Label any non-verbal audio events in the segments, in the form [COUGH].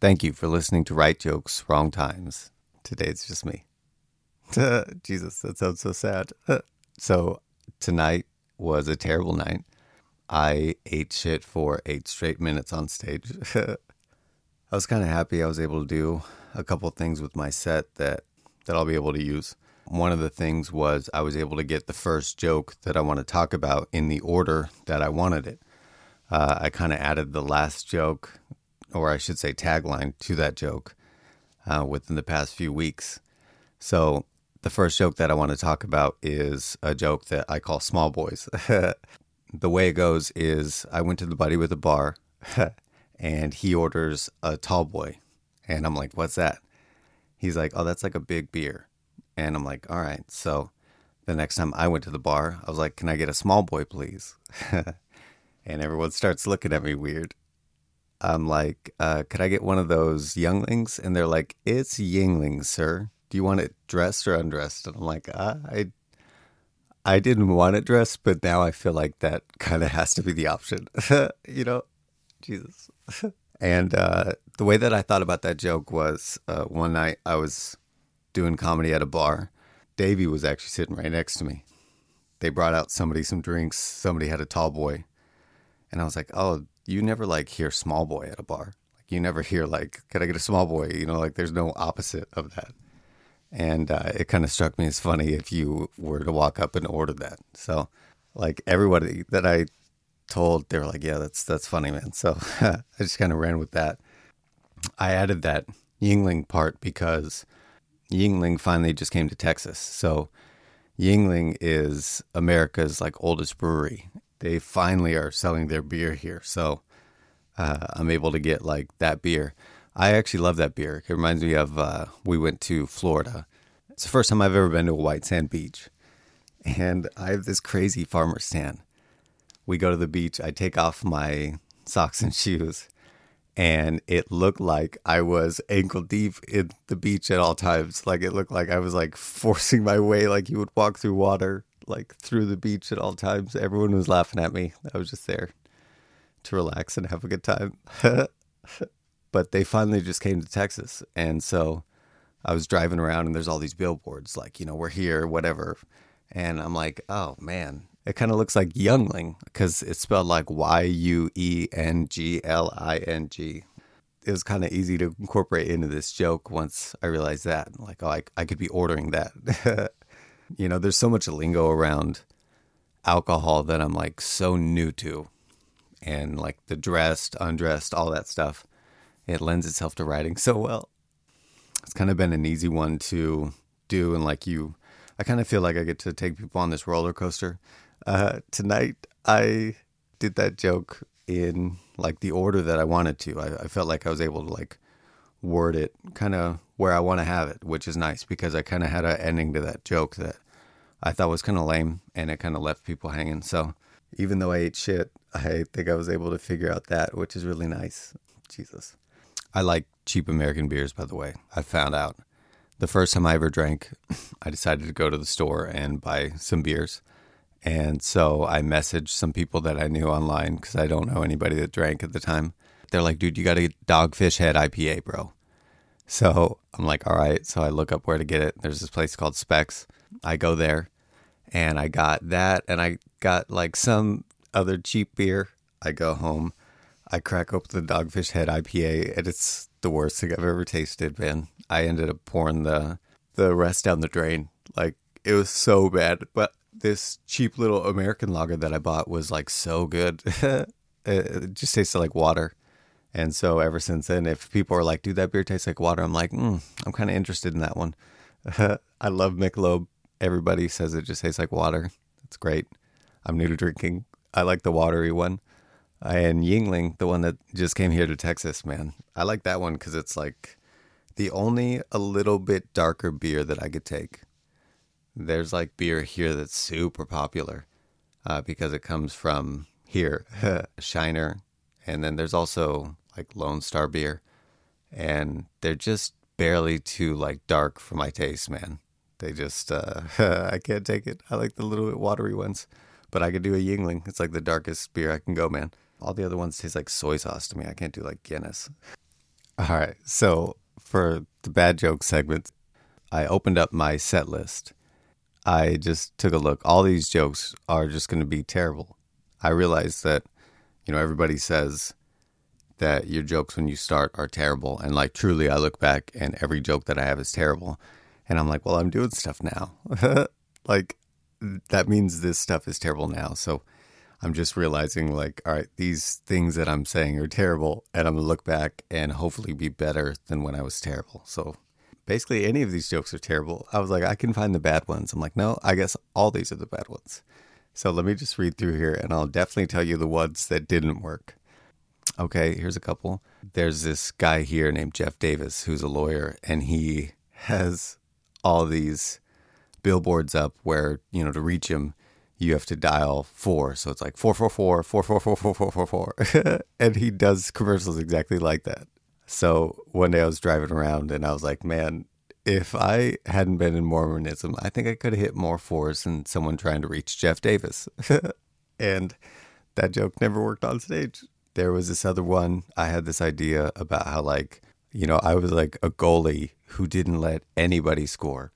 Thank you for listening to Right Jokes, Wrong Times. Today it's just me. [LAUGHS] Jesus, that sounds so sad. [LAUGHS] so, tonight was a terrible night. I ate shit for eight straight minutes on stage. [LAUGHS] I was kind of happy I was able to do a couple things with my set that, that I'll be able to use. One of the things was I was able to get the first joke that I want to talk about in the order that I wanted it. Uh, I kind of added the last joke, or I should say tagline, to that joke uh, within the past few weeks. So the first joke that I want to talk about is a joke that I call small boys. [LAUGHS] the way it goes is I went to the buddy with a bar [LAUGHS] and he orders a tall boy. And I'm like, what's that? He's like, oh, that's like a big beer. And I'm like, all right. So the next time I went to the bar, I was like, can I get a small boy, please? [LAUGHS] and everyone starts looking at me weird. I'm like, uh, could I get one of those younglings? And they're like, it's Yuengling, sir. Do you want it dressed or undressed? And I'm like, uh, I, I didn't want it dressed, but now I feel like that [LAUGHS] kind of has to be the option. [LAUGHS] you know, Jesus. [LAUGHS] and uh, the way that I thought about that joke was uh, one night I was doing comedy at a bar. Davey was actually sitting right next to me. They brought out somebody some drinks. Somebody had a tall boy. And I was like, oh, you never like hear small boy at a bar. Like you never hear like, can I get a small boy? You know, like there's no opposite of that. And uh, it kind of struck me as funny if you were to walk up and order that. So, like everybody that I told, they were like, yeah, that's that's funny, man. So [LAUGHS] I just kind of ran with that. I added that Yuengling part because Yuengling finally just came to Texas. So Yuengling is America's like oldest brewery, they finally are selling their beer here. So uh, I'm able to get like that beer. I actually love that beer. It reminds me of uh, we went to Florida. It's the first time I've ever been to a white sand beach. And I have this crazy farmer stand. We go to the beach. I take off my socks and [LAUGHS] shoes, and it looked like I was ankle deep in the beach at all times. Like it looked like I was like forcing my way, like you would walk through water like through the beach at all times. Everyone was laughing at me. I was just there to relax and have a good time. [LAUGHS] but they finally just came to Texas. And so I was driving around and there's all these billboards like, you know, we're here, whatever. And I'm like, oh man, it kind of looks like Youngling because it's spelled like Y U E N G L I N G. It was kind of easy to incorporate into this joke once I realized that. Like, oh, I, I could be ordering that. [LAUGHS] You know, there's so much lingo around alcohol that I'm like so new to. And like the dressed, undressed, all that stuff. It lends itself to writing so well. It's kind of been an easy one to do. And like you, I kind of feel like I get to take people on this roller coaster. Uh, tonight, I did that joke in like the order that I wanted to. I, I felt like I was able to like word it kind of where I want to have it, which is nice because I kind of had an ending to that joke that I thought was kind of lame and it kind of left people hanging. So even though I ate shit, I think I was able to figure out that, which is really nice. Jesus. I like cheap American beers, by the way. I found out the first time I ever drank, [LAUGHS] I decided to go to the store and buy some beers. And so I messaged some people that I knew online because I don't know anybody that drank at the time. They're like, dude, you got to get Dogfish Head IPA, bro. So I'm like, all right. So I look up where to get it. There's this place called Specs. I go there and I got that and I got like some other cheap beer. I go home. I crack open the Dogfish Head IPA and it's the worst thing I've ever tasted, man. I ended up pouring the the rest down the drain. Like it was so bad. But this cheap little American lager that I bought was like so good. [LAUGHS] it just tasted like water. And so ever since then, if people are like, dude, that beer tastes like water, I'm like, mm, I'm kind of interested in that one. [LAUGHS] I love Michelob. Everybody says it just tastes like water. It's great. I'm new to drinking. I like the watery one. And Yuengling, the one that just came here to Texas, man. I like that one because it's like the only a little bit darker beer that I could take. There's like beer here that's super popular uh, because it comes from here, [LAUGHS] Shiner. And then there's also like Lone Star beer, and they're just barely too like dark for my taste, man. They just uh, [LAUGHS] I can't take it. I like the little bit watery ones, but I could do a Yuengling. It's like the darkest beer I can go, man. All the other ones taste like soy sauce to me. I can't do like Guinness. All right. So for the bad joke segment, I opened up my set list. I just took a look. All these jokes are just going to be terrible. I realized that, you know, everybody says that your jokes when you start are terrible. And like truly, I look back and every joke that I have is terrible. And I'm like, well, I'm doing stuff now. [LAUGHS] like that means this stuff is terrible now. So I'm just realizing, like, all right, these things that I'm saying are terrible, and I'm gonna look back and hopefully be better than when I was terrible. So basically, any of these jokes are terrible. I was like, I can find the bad ones. I'm like, no, I guess all these are the bad ones. So let me just read through here, and I'll definitely tell you the ones that didn't work. Okay, here's a couple. There's this guy here named Jeff Davis who's a lawyer, and he has all these billboards up where, you know, to reach him, you have to dial four. So it's like four four four four four four four four four four, [LAUGHS] and he does commercials exactly like that. So one day I was driving around and I was like, man, if I hadn't been in Mormonism, I think I could have hit more fours than someone trying to reach Jeff Davis. [LAUGHS] and that joke never worked on stage. There was this other one. I had this idea about how, like, you know, I was like a goalie who didn't let anybody score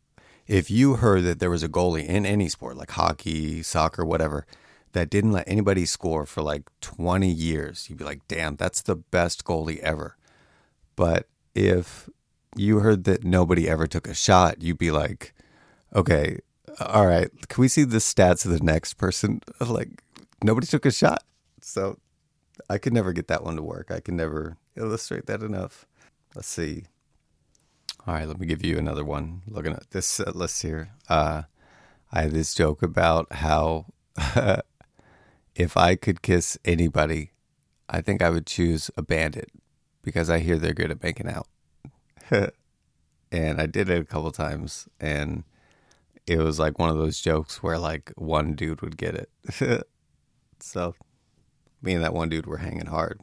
if you heard that there was a goalie in any sport, like hockey, soccer, whatever, that didn't let anybody score for like 20 years, you'd be like, damn, that's the best goalie ever. But if you heard that nobody ever took a shot, you'd be like, okay, all right, can we see the stats of the next person? [LAUGHS] Like, nobody took a shot. So I could never get that one to work. I can never illustrate that enough. Let's see. All right, let me give you another one. Looking at this list here, uh, I had this joke about how [LAUGHS] if I could kiss anybody, I think I would choose a bandit because I hear they're good at making out. [LAUGHS] and I did it a couple times, and it was like one of those jokes where like one dude would get it. [LAUGHS] so me and that one dude were hanging hard.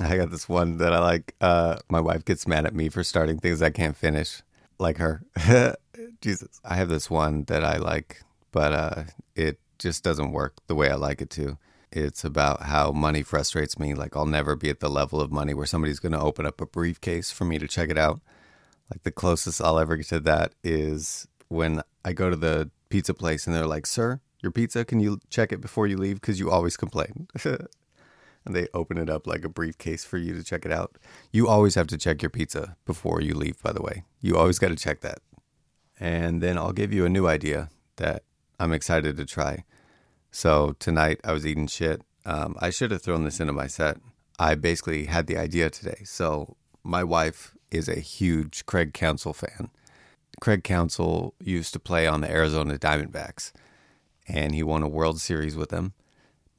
I got this one that I like. Uh, my wife gets mad at me for starting things I can't finish, like her. [LAUGHS] Jesus. I have this one that I like, but uh, it just doesn't work the way I like it to. It's about how money frustrates me. Like, I'll never be at the level of money where somebody's going to open up a briefcase for me to check it out. Like, the closest I'll ever get to that is when I go to the pizza place and they're like, Sir, your pizza, can you check it before you leave? Because you always complain [LAUGHS] and they open it up like a briefcase for you to check it out. You always have to check your pizza before you leave, by the way. You always got to check that. And then I'll give you a new idea that I'm excited to try. So tonight I was eating shit. Um, I should have thrown this into my set. I basically had the idea today. So my wife is a huge Craig Counsell fan. Craig Counsell used to play on the Arizona Diamondbacks, and he won a World Series with them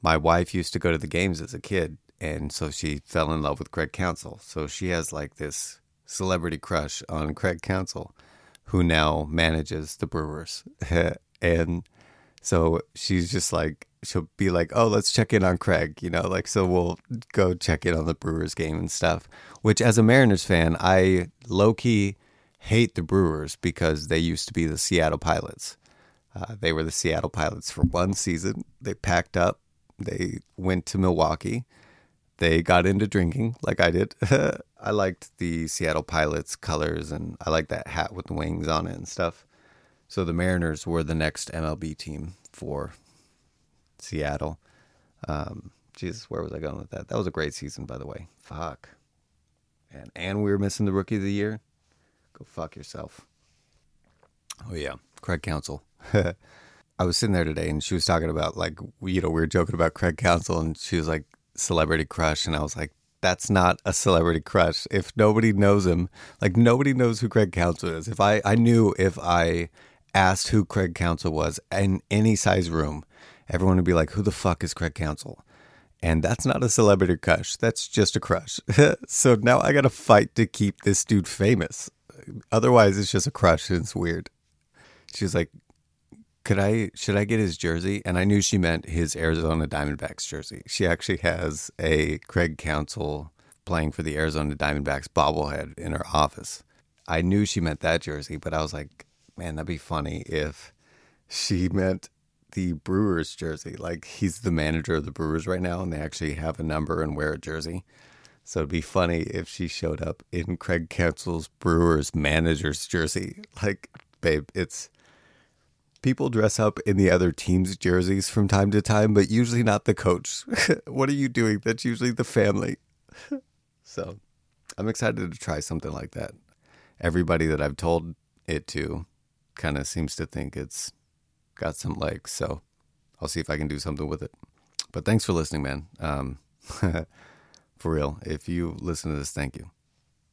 my wife used to go to the games as a kid, and so she fell in love with Craig Counsell. So she has like this celebrity crush on Craig Counsell, who now manages the Brewers. [LAUGHS] and so she's just like, she'll be like, oh, let's check in on Craig, you know, like, so we'll go check in on the Brewers game and stuff. Which, as a Mariners fan, I low key hate the Brewers because they used to be the Seattle Pilots. Uh, they were the Seattle Pilots for one season. They packed up they went to Milwaukee. They got into drinking like I did. [LAUGHS] I liked the Seattle Pilots colors and I liked that hat with the wings on it and stuff. So the Mariners were the next MLB team for Seattle. Um, Jesus, where was I going with that? That was a great season, by the way. Fuck. And and we were missing the rookie of the year. Go fuck yourself. Oh yeah, Craig Counsell. [LAUGHS] I was sitting there today and she was talking about like you know we were joking about Craig Counsell and she was like celebrity crush and I was like that's not a celebrity crush. If nobody knows him like nobody knows who Craig Counsell is. If I I knew if I asked who Craig Counsell was in any size room everyone would be like who the fuck is Craig Counsell and that's not a celebrity crush. That's just a crush. [LAUGHS] So now I got to fight to keep this dude famous. Otherwise it's just a crush and it's weird. She was like could I should I get his jersey? And I knew she meant his Arizona Diamondbacks jersey. She actually has a Craig Counsell playing for the Arizona Diamondbacks bobblehead in her office. I knew she meant that jersey, but I was like, man, that'd be funny if she meant the Brewers jersey. Like he's the manager of the Brewers right now, and they actually have a number and wear a jersey. So it'd be funny if she showed up in Craig Counsell's Brewers manager's jersey. Like, babe, it's people dress up in the other team's jerseys from time to time, but usually not the coach. [LAUGHS] what are you doing? That's usually the family. [LAUGHS] so I'm excited to try something like that. Everybody that I've told it to kind of seems to think it's got some legs. So I'll see if I can do something with it. But thanks for listening, man. Um, [LAUGHS] for real. If you listen to this, thank you.